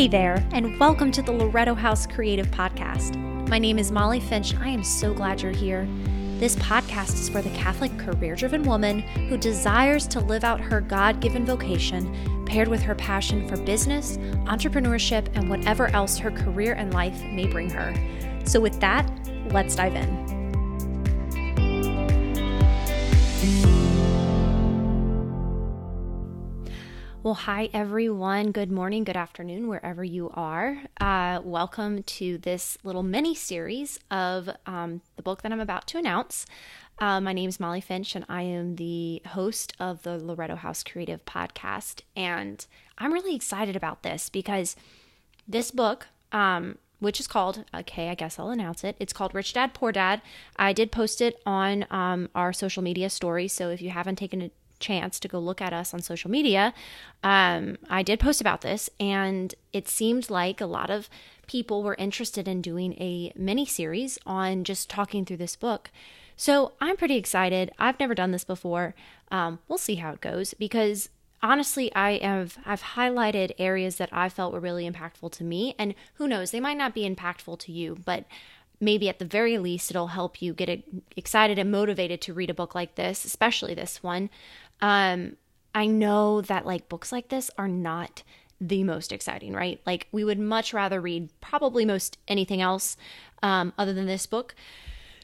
Hey there, and welcome to the Loreto House Creative Podcast. My name is Molly Finch, I am so glad you're here. This podcast is for the Catholic career driven woman who desires to live out her God given vocation, paired with her passion for business, entrepreneurship, and whatever else her career and life may bring her. So, with that, let's dive in. Well, hi everyone. Good morning, good afternoon, wherever you are. Uh, welcome to this little mini series of um, the book that I'm about to announce. Uh, my name is Molly Finch, and I am the host of the Loreto House Creative Podcast. And I'm really excited about this because this book, um, which is called, okay, I guess I'll announce it. It's called Rich Dad Poor Dad. I did post it on um, our social media story. So if you haven't taken chance to go look at us on social media, um, I did post about this, and it seemed like a lot of people were interested in doing a mini series on just talking through this book. So I'm pretty excited. I've never done this before. Um, we'll see how it goes because honestly, I have I've highlighted areas that I felt were really impactful to me, and who knows, they might not be impactful to you, but maybe at the very least it'll help you get excited and motivated to read a book like this, especially this one. Um, I know that like books like this are not the most exciting, right? Like we would much rather read probably most anything else um, other than this book.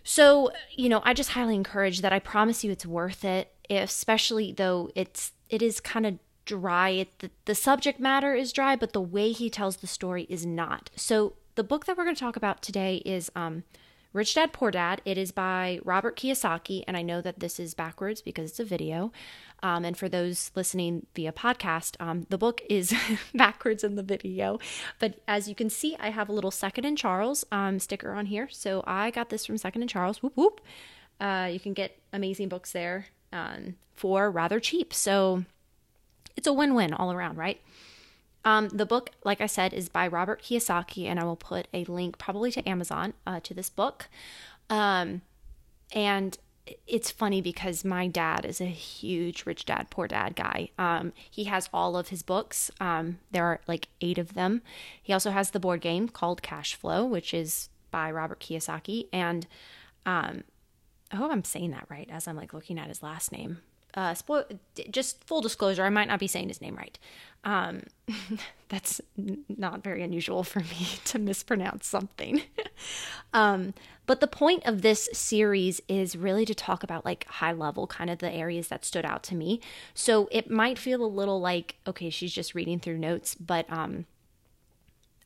So, you know, I just highly encourage that. I promise you it's worth it, especially though it's it is kind of dry. It, the, the subject matter is dry, but the way he tells the story is not. So, the book that we're going to talk about today is um, Rich Dad Poor Dad. It is by Robert Kiyosaki, and I know that this is backwards because it's a video. Um, and for those listening via podcast, um, the book is backwards in the video. But as you can see, I have a little Second and Charles um, sticker on here. So I got this from Second and Charles. Whoop whoop. Uh, you can get amazing books there um, for rather cheap. So it's a win win all around, right? Um, the book, like I said, is by Robert Kiyosaki, and I will put a link probably to Amazon uh, to this book. Um, and it's funny because my dad is a huge rich dad poor dad guy. Um, he has all of his books. Um, there are like eight of them. He also has the board game called cash flow which is by robert kiyosaki. And um, i hope i'm saying that right as i'm like looking at his last name uh, spoil, just full disclosure, I might not be saying his name right. Um, that's not very unusual for me to mispronounce something. um, but the point of this series is really to talk about like high level, kind of the areas that stood out to me. So it might feel a little like, okay, she's just reading through notes, but um,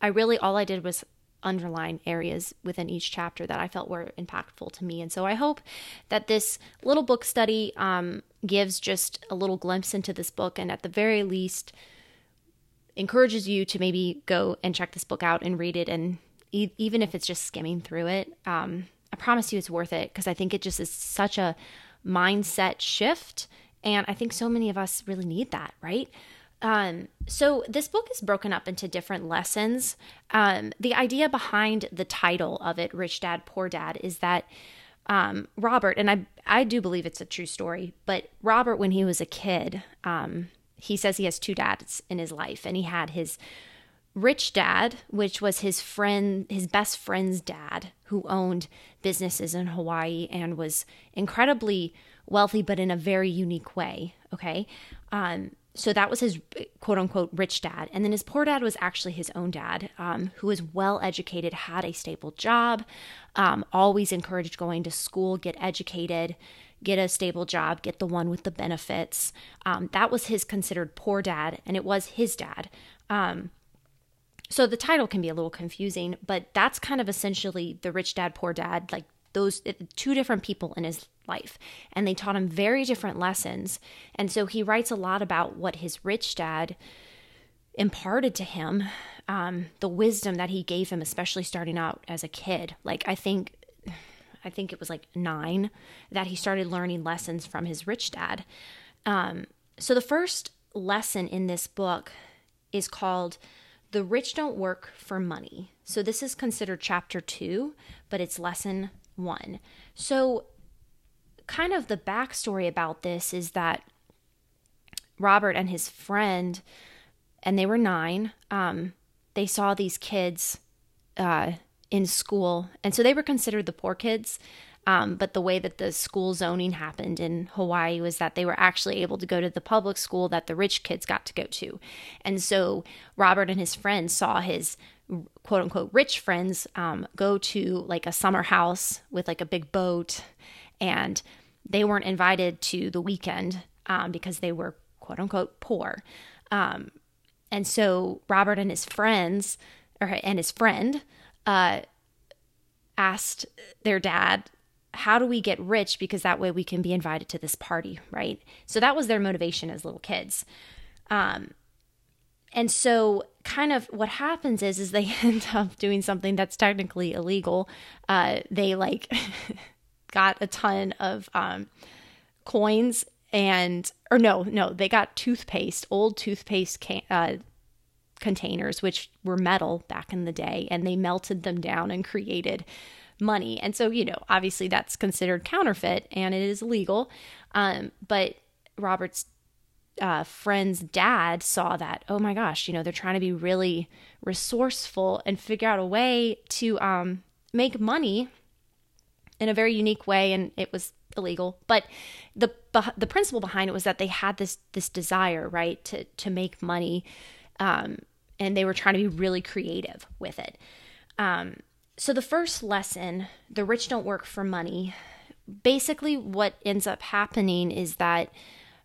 I really, all I did was underline areas within each chapter that I felt were impactful to me. And so I hope that this little book study um, gives just a little glimpse into this book and at the very least encourages you to maybe go and check this book out and read it. And e- even if it's just skimming through it, um, I promise you it's worth it because I think it just is such a mindset shift. And I think so many of us really need that, right? Um, so this book is broken up into different lessons. Um, the idea behind the title of it, Rich Dad, Poor Dad, is that um, Robert, and I, I do believe it's a true story, but Robert, when he was a kid, um, he says he has two dads in his life, and he had his rich dad, which was his friend, his best friend's dad, who owned businesses in Hawaii and was incredibly wealthy, but in a very unique way. Okay. Um, so that was his quote unquote rich dad. And then his poor dad was actually his own dad, um, who was well educated, had a stable job, um, always encouraged going to school, get educated, get a stable job, get the one with the benefits. Um, that was his considered poor dad, and it was his dad. Um, so the title can be a little confusing, but that's kind of essentially the rich dad, poor dad, like those two different people in his life and they taught him very different lessons. And so he writes a lot about what his rich dad imparted to him um, the wisdom that he gave him especially starting out as a kid. Like i think i think it was like nine that he started learning lessons from his rich dad. Um, so the first lesson in this book is called the rich don't work for money. So this is considered chapter two but it's lesson one. So, kind of the backstory about this is that Robert and his friend, and they were nine, um, they saw these kids uh, in school, and so they were considered the poor kids. Um, but the way that the school zoning happened in Hawaii was that they were actually able to go to the public school that the rich kids got to go to. And so Robert and his friends saw his quote unquote rich friends um, go to like a summer house with like a big boat, and they weren't invited to the weekend um, because they were quote unquote poor. Um, and so Robert and his friends, or and his friend, uh, asked their dad, "How do we get rich? Because that way we can be invited to this party, right?" So that was their motivation as little kids. Um, and so kind of what happens is is they end up doing something that's technically illegal. Uh, they like got a ton of um, coins and or no no they got toothpaste old toothpaste can, uh, containers which were metal back in the day and they melted them down and created money. And so you know obviously that's considered counterfeit and it is illegal um, but robert's uh, friend's dad saw that, oh my gosh, you know, they're trying to be really resourceful and figure out a way to um, make money in a very unique way, and it was illegal. But the the principle behind it was that they had this this desire, right, to to make money, um, and they were trying to be really creative with it. Um, so the first lesson, the rich don't work for money. Basically, what ends up happening is that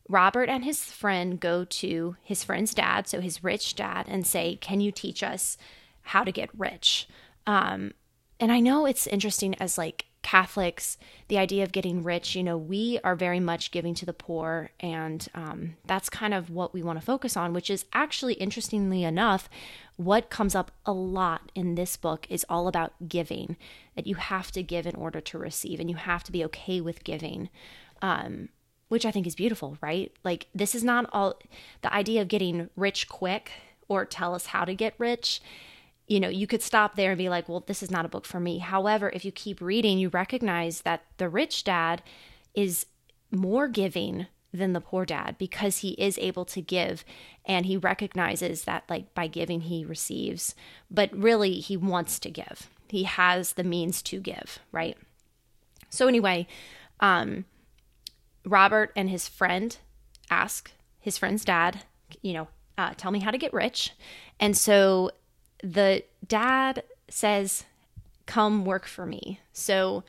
Robert and his friend go to his friend's dad, so his rich dad, and say, Can you teach us how to get rich? Um, and I know it's interesting as like Catholics, the idea of getting rich, you know, we are very much giving to the poor, and um, that's kind of what we want to focus on, which is actually, interestingly enough, what comes up a lot in this book is all about giving, that you have to give in order to receive, and you have to be okay with giving. Um, which I think is beautiful, right? Like, this is not all the idea of getting rich quick or tell us how to get rich. You know, you could stop there and be like, well, this is not a book for me. However, if you keep reading, you recognize that the rich dad is more giving than the poor dad because he is able to give and he recognizes that, like, by giving, he receives, but really, he wants to give. He has the means to give, right? So, anyway, um, Robert and his friend ask his friend's dad, you know, uh, tell me how to get rich. And so the dad says, come work for me. So,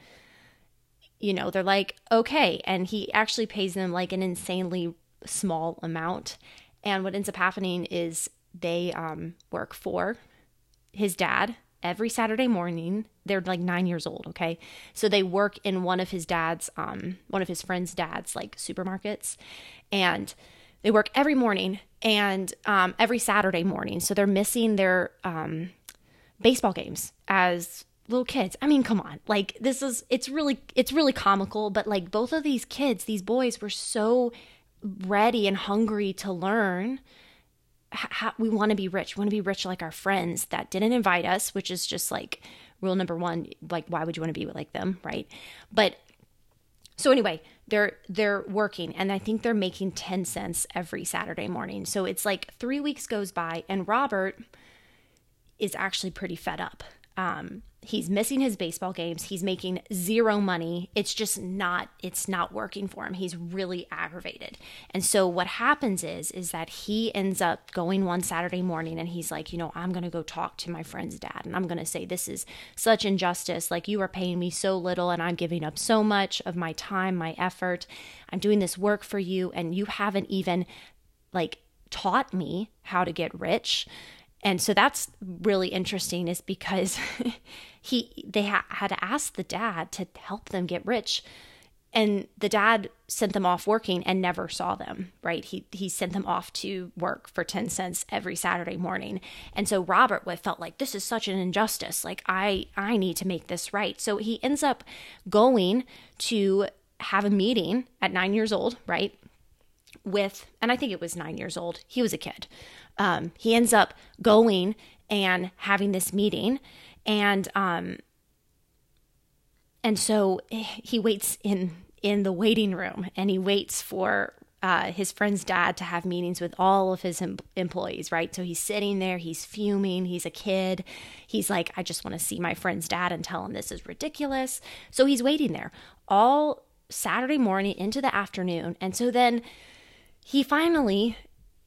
you know, they're like, okay. And he actually pays them like an insanely small amount. And what ends up happening is they um, work for his dad every Saturday morning. They're like nine years old, okay? So they work in one of his dad's, um, one of his friend's dad's like supermarkets. And they work every morning and um, every Saturday morning. So they're missing their um, baseball games as little kids. I mean, come on. Like this is it's really it's really comical, but like both of these kids, these boys were so ready and hungry to learn how, we want to be rich. We want to be rich like our friends that didn't invite us, which is just like rule number one. Like, why would you want to be like them, right? But so anyway, they're they're working, and I think they're making ten cents every Saturday morning. So it's like three weeks goes by, and Robert is actually pretty fed up. Um, he's missing his baseball games. He's making zero money. It's just not it's not working for him. He's really aggravated. And so what happens is is that he ends up going one saturday morning and he's like you know i'm going to go talk to my friend's dad and i'm going to say this is such injustice. Like you are paying me so little and i'm giving up so much of my time my effort. I'm doing this work for you and you haven't even like taught me how to get rich and so that's really interesting is because he they ha- had to ask the dad to help them get rich. And the dad sent them off working and never saw them right? He he sent them off to work for 10 cents every saturday morning. And so robert felt like this is such an injustice. Like i i need to make this right. So he ends up going to have a meeting at 9 years old right with and i think it was 9 years old he was a kid um, he ends up going and having this meeting and um and so he waits in in the waiting room and he waits for uh, his friend's dad to have meetings with all of his em- employees, right? So he's sitting there, he's fuming, he's a kid. He's like, I just want to see my friend's dad and tell him this is ridiculous. So he's waiting there all Saturday morning into the afternoon. And so then he finally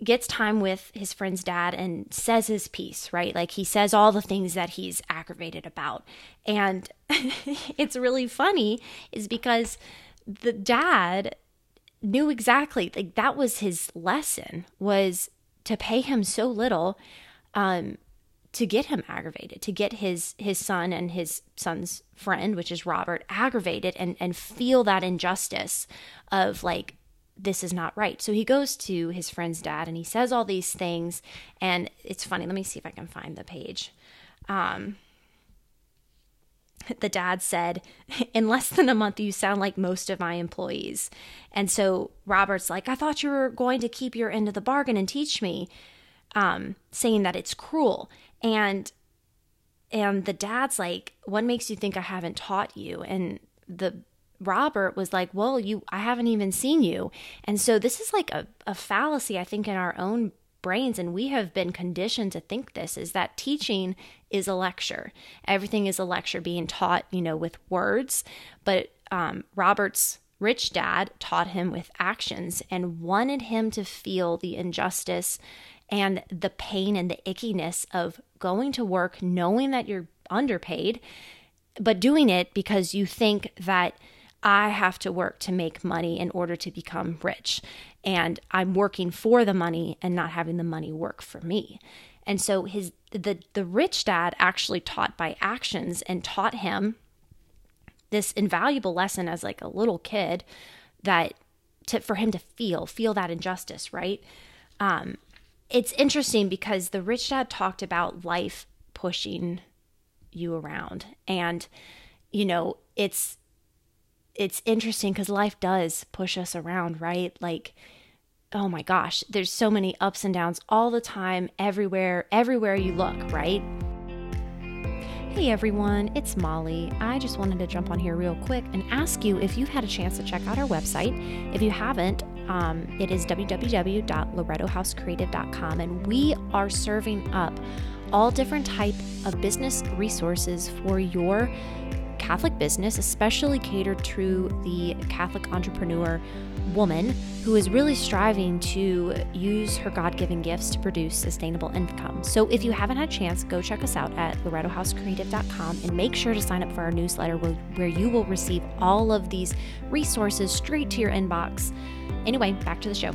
gets time with his friend's dad and says his piece, right? Like he says all the things that he's aggravated about. And it's really funny is because the dad knew exactly like that was his lesson was to pay him so little um to get him aggravated to get his his son and his son's friend which is Robert aggravated and and feel that injustice of like this is not right. So he goes to his friend's dad and he says all these things. And it's funny. Let me see if I can find the page. Um, the dad said, In less than a month, you sound like most of my employees. And so Robert's like, I thought you were going to keep your end of the bargain and teach me, um, saying that it's cruel. And and the dad's like, What makes you think I haven't taught you? And the Robert was like, Well, you I haven't even seen you. And so this is like a, a fallacy, I think, in our own brains and we have been conditioned to think this is that teaching is a lecture everything is a lecture being taught you know with words but um, robert's rich dad taught him with actions and wanted him to feel the injustice and the pain and the ickiness of going to work knowing that you're underpaid but doing it because you think that I have to work to make money in order to become rich. And I'm working for the money and not having the money work for me. And so his the the rich dad actually taught by actions and taught him this invaluable lesson as like a little kid that to for him to feel feel that injustice, right? Um it's interesting because the rich dad talked about life pushing you around and you know, it's it's interesting because life does push us around, right? Like, oh my gosh, there's so many ups and downs all the time, everywhere, everywhere you look, right? Hey everyone, it's Molly. I just wanted to jump on here real quick and ask you if you've had a chance to check out our website. If you haven't, um, it is www.loretohousecreative.com, and we are serving up all different type of business resources for your Catholic business, especially catered to the Catholic entrepreneur woman who is really striving to use her God given gifts to produce sustainable income. So if you haven't had a chance, go check us out at LoretoHouseCreative.com and make sure to sign up for our newsletter where, where you will receive all of these resources straight to your inbox. Anyway, back to the show.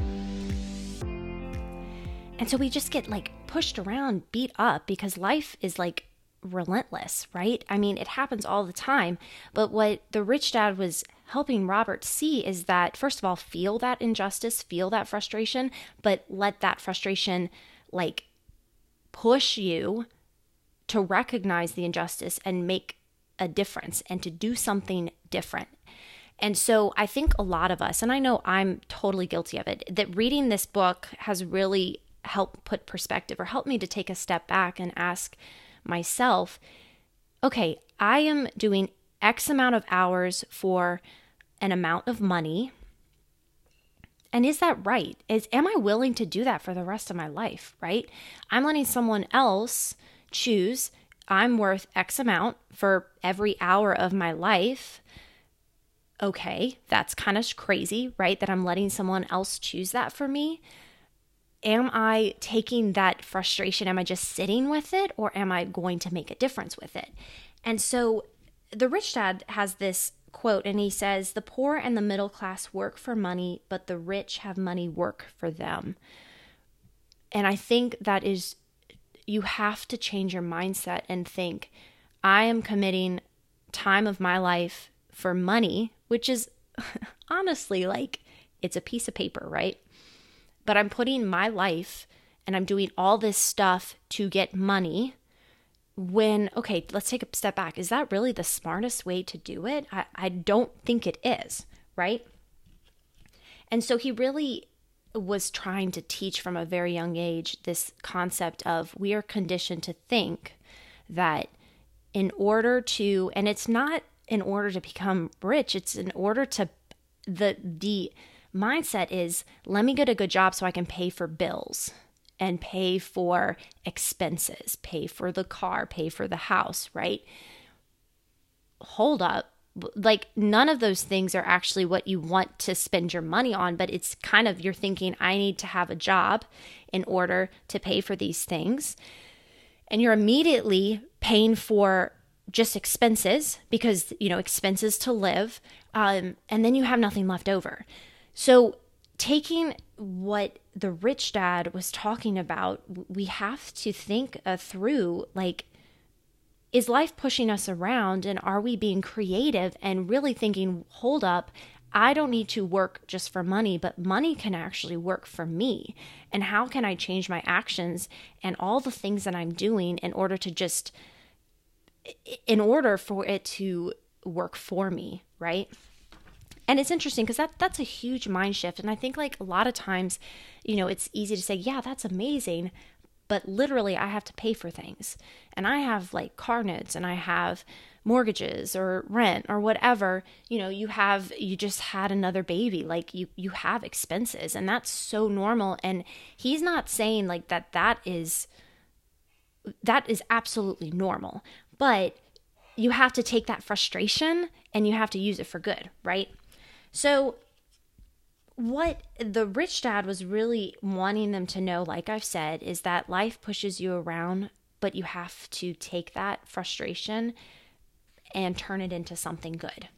And so we just get like pushed around, beat up because life is like relentless, right? I mean, it happens all the time. But what the rich dad was helping Robert see is that, first of all, feel that injustice, feel that frustration, but let that frustration like push you to recognize the injustice and make a difference and to do something different. And so I think a lot of us, and I know I'm totally guilty of it, that reading this book has really helped put perspective or helped me to take a step back and ask myself, okay, I am doing X amount of hours for an amount of money. And is that right? Is am I willing to do that for the rest of my life, right? I'm letting someone else choose I'm worth X amount for every hour of my life. Okay, that's kind of crazy, right? That I'm letting someone else choose that for me am I taking that frustration? Am I just sitting with it or am I going to make a difference with it? And so the rich dad has this quote and he says, The poor and the middle class work for money, but the rich have money work for them. And I think that is, you have to change your mindset and think, I am committing time of my life for money, which is honestly like it's a piece of paper, right? But I'm putting my life and I'm doing all this stuff to get money. When, okay, let's take a step back. Is that really the smartest way to do it? I, I don't think it is, right? And so he really was trying to teach from a very young age this concept of we are conditioned to think that in order to, and it's not in order to become rich, it's in order to, the, the, mindset is let me get a good job so I can pay for bills and pay for expenses, pay for the car, pay for the house, right? Hold up. Like, none of those things are actually what you want to spend your money on, but it's kind of you're thinking, I need to have a job in order to pay for these things. And you're immediately paying for just expenses because, you know, expenses to live. Um, and then you have nothing left over. So, taking what the rich dad was talking about, we have to think uh, through like, is life pushing us around and are we being creative and really thinking, hold up, I don't need to work just for money, but money can actually work for me. And how can I change my actions and all the things that I'm doing in order to just, in order for it to work for me, right? And it's interesting because that that's a huge mind shift. And I think like a lot of times, you know, it's easy to say, yeah, that's amazing. But literally, I have to pay for things. And I have like car notes and I have mortgages or rent or whatever you know you have you just had another baby like you you have expenses and that's so normal and he's not saying like that that is that is absolutely normal but you have to take that frustration and you have to use it for good right so, what the rich dad was really wanting them to know, like I've said, is that life pushes you around, but you have to take that frustration and turn it into something good.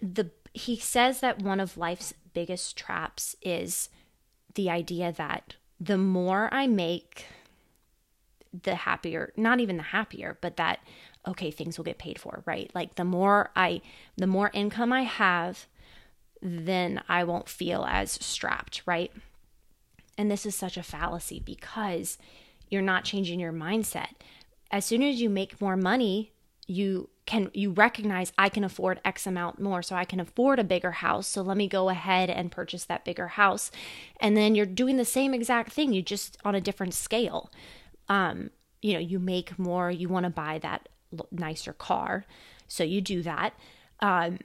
The he says that one of life's biggest traps is the idea that the more I make, the happier, not even the happier, but that okay, things will get paid for, right? Like the more I the more income I have, then I won't feel as strapped, right? And this is such a fallacy because you're not changing your mindset. As soon as you make more money, you can you recognize I can afford X amount more, so I can afford a bigger house. So let me go ahead and purchase that bigger house. And then you're doing the same exact thing, you just on a different scale. Um, you know, you make more, you want to buy that nicer car, so you do that. Um,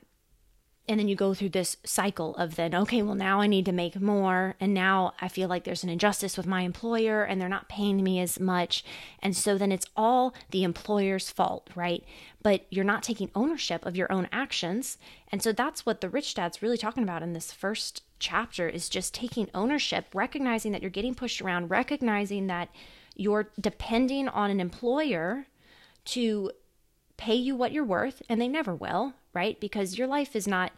and then you go through this cycle of then okay well now i need to make more. And now i feel like there's an injustice with my employer and they're not paying me as much. And so then it's all the employer's fault right? But you're not taking ownership of your own actions. And so that's what the rich dad's really talking about in this first chapter is just taking ownership recognizing that you're getting pushed around recognizing that you're depending on an employer to pay you what you're worth and they never will right? Because your life is not,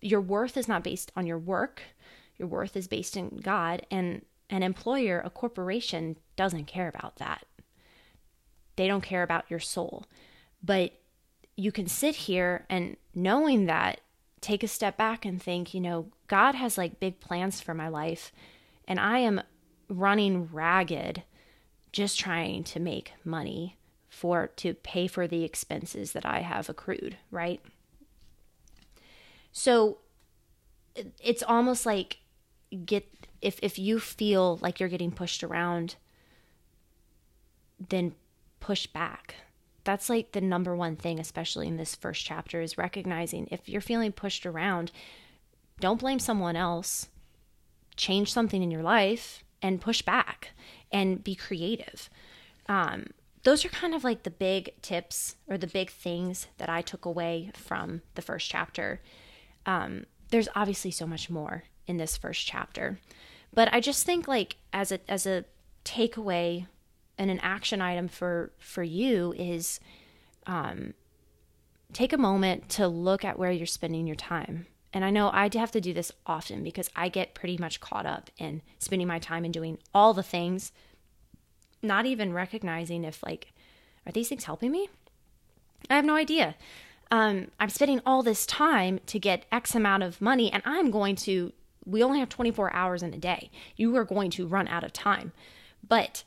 your worth is not based on your work. Your worth is based in God. And an employer, a corporation, doesn't care about that. They don't care about your soul. But you can sit here and knowing that, take a step back and think, you know, God has like big plans for my life. And I am running ragged just trying to make money for to pay for the expenses that I have accrued, right? So it's almost like get if if you feel like you're getting pushed around then push back. That's like the number one thing especially in this first chapter is recognizing if you're feeling pushed around, don't blame someone else. Change something in your life and push back and be creative. Um, those are kind of like the big tips or the big things that I took away from the first chapter. Um, there's obviously so much more in this first chapter, but I just think like as a as a takeaway and an action item for for you is um, take a moment to look at where you're spending your time. And I know I have to do this often because I get pretty much caught up in spending my time and doing all the things not even recognizing if like are these things helping me? I have no idea. Um, i'm spending all this time to get x amount of money and i'm going to we only have 24 hours in a day. You are going to run out of time. But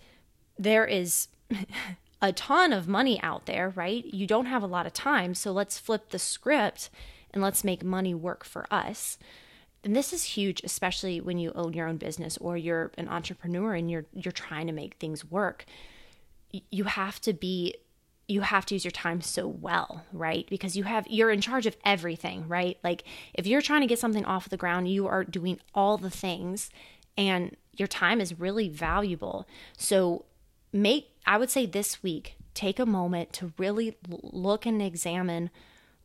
there is a ton of money out there right? You don't have a lot of time. So let's flip the script and let's make money work for us and this is huge especially when you own your own business or you're an entrepreneur and you're you're trying to make things work you have to be you have to use your time so well, right? Because you have you're in charge of everything, right? Like if you're trying to get something off the ground, you are doing all the things and your time is really valuable. So make I would say this week, take a moment to really look and examine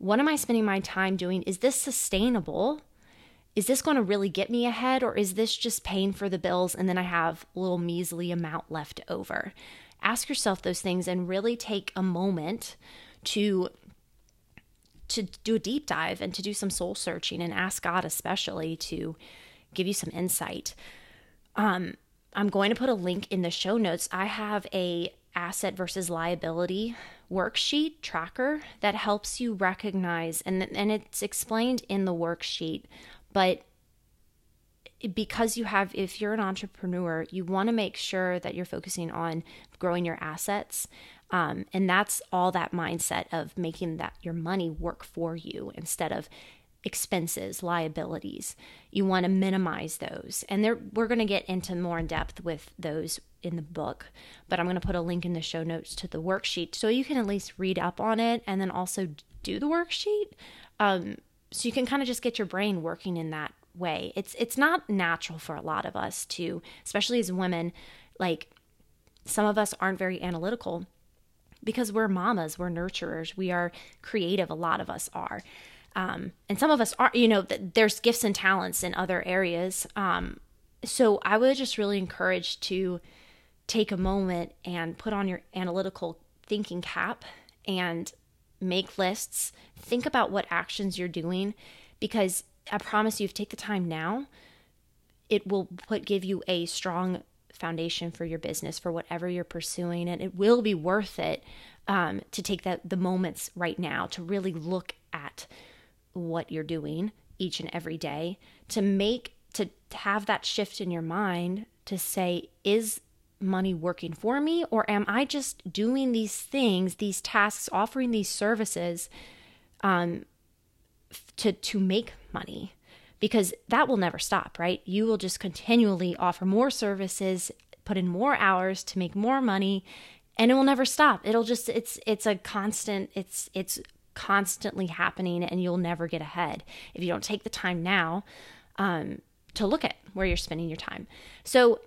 what am I spending my time doing? Is this sustainable? Is this going to really get me ahead or is this just paying for the bills and then I have a little measly amount left over? ask yourself those things and really take a moment to to do a deep dive and to do some soul searching and ask God especially to give you some insight. Um, I'm going to put a link in the show notes. I have a asset versus liability worksheet tracker that helps you recognize and and it's explained in the worksheet, but because you have if you're an entrepreneur you want to make sure that you're focusing on growing your assets um, and that's all that mindset of making that your money work for you instead of expenses liabilities you want to minimize those and there we're going to get into more in depth with those in the book but i'm going to put a link in the show notes to the worksheet so you can at least read up on it and then also do the worksheet um, so you can kind of just get your brain working in that way. It's it's not natural for a lot of us to, especially as women, like some of us aren't very analytical because we're mamas, we're nurturers, we are creative. A lot of us are, um, and some of us are. You know, there's gifts and talents in other areas. Um, so I would just really encourage to take a moment and put on your analytical thinking cap and make lists. Think about what actions you're doing because I promise you, if you take the time now, it will put give you a strong foundation for your business for whatever you're pursuing, and it will be worth it um, to take that the moments right now to really look at what you're doing each and every day to make to have that shift in your mind to say is money working for me or am i just doing these things these tasks offering these services um, to to make money because that will never stop, right? You will just continually offer more services, put in more hours to make more money, and it will never stop. It'll just it's it's a constant it's it's constantly happening and you'll never get ahead if you don't take the time now um, to look at where you're spending your time. So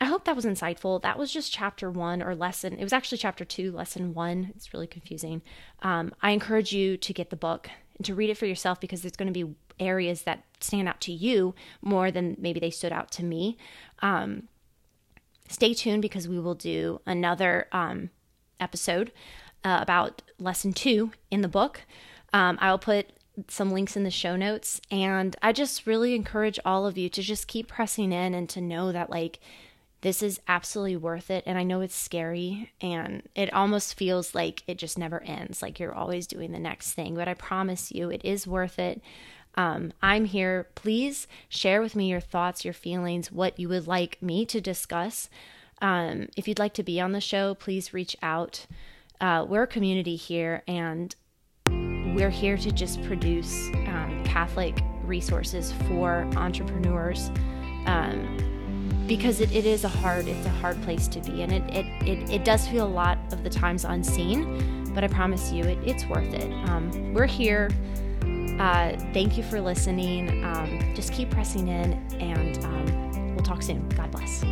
I hope that was insightful. That was just chapter one or lesson. It was actually chapter two, lesson one. It's really confusing. Um, I encourage you to get the book and to read it for yourself because there's going to be areas that stand out to you more than maybe they stood out to me. Um, stay tuned because we will do another um, episode uh, about lesson two in the book. Um, I will put some links in the show notes, and I just really encourage all of you to just keep pressing in and to know that, like, this is absolutely worth it. And I know it's scary and it almost feels like it just never ends, like you're always doing the next thing. But I promise you, it is worth it. Um, I'm here. Please share with me your thoughts, your feelings, what you would like me to discuss. Um, if you'd like to be on the show, please reach out. Uh, we're a community here, and we're here to just produce um, Catholic resources for entrepreneurs. Um, because it, it is a hard it's a hard place to be and it, it, it, it does feel a lot of the times unseen but i promise you it, it's worth it um, we're here uh, thank you for listening um, just keep pressing in and um, we'll talk soon god bless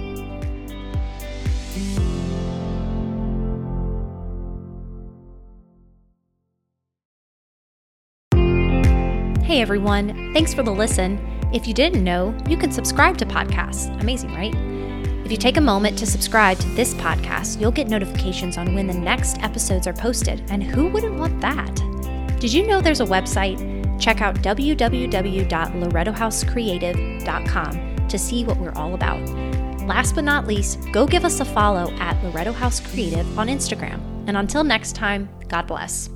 Hey everyone, thanks for the listen. If you didn't know, you can subscribe to podcasts. Amazing, right? If you take a moment to subscribe to this podcast, you'll get notifications on when the next episodes are posted, and who wouldn't want that? Did you know there's a website? Check out www.loretohousecreative.com to see what we're all about. Last but not least, go give us a follow at Loreto House Creative on Instagram. And until next time, God bless.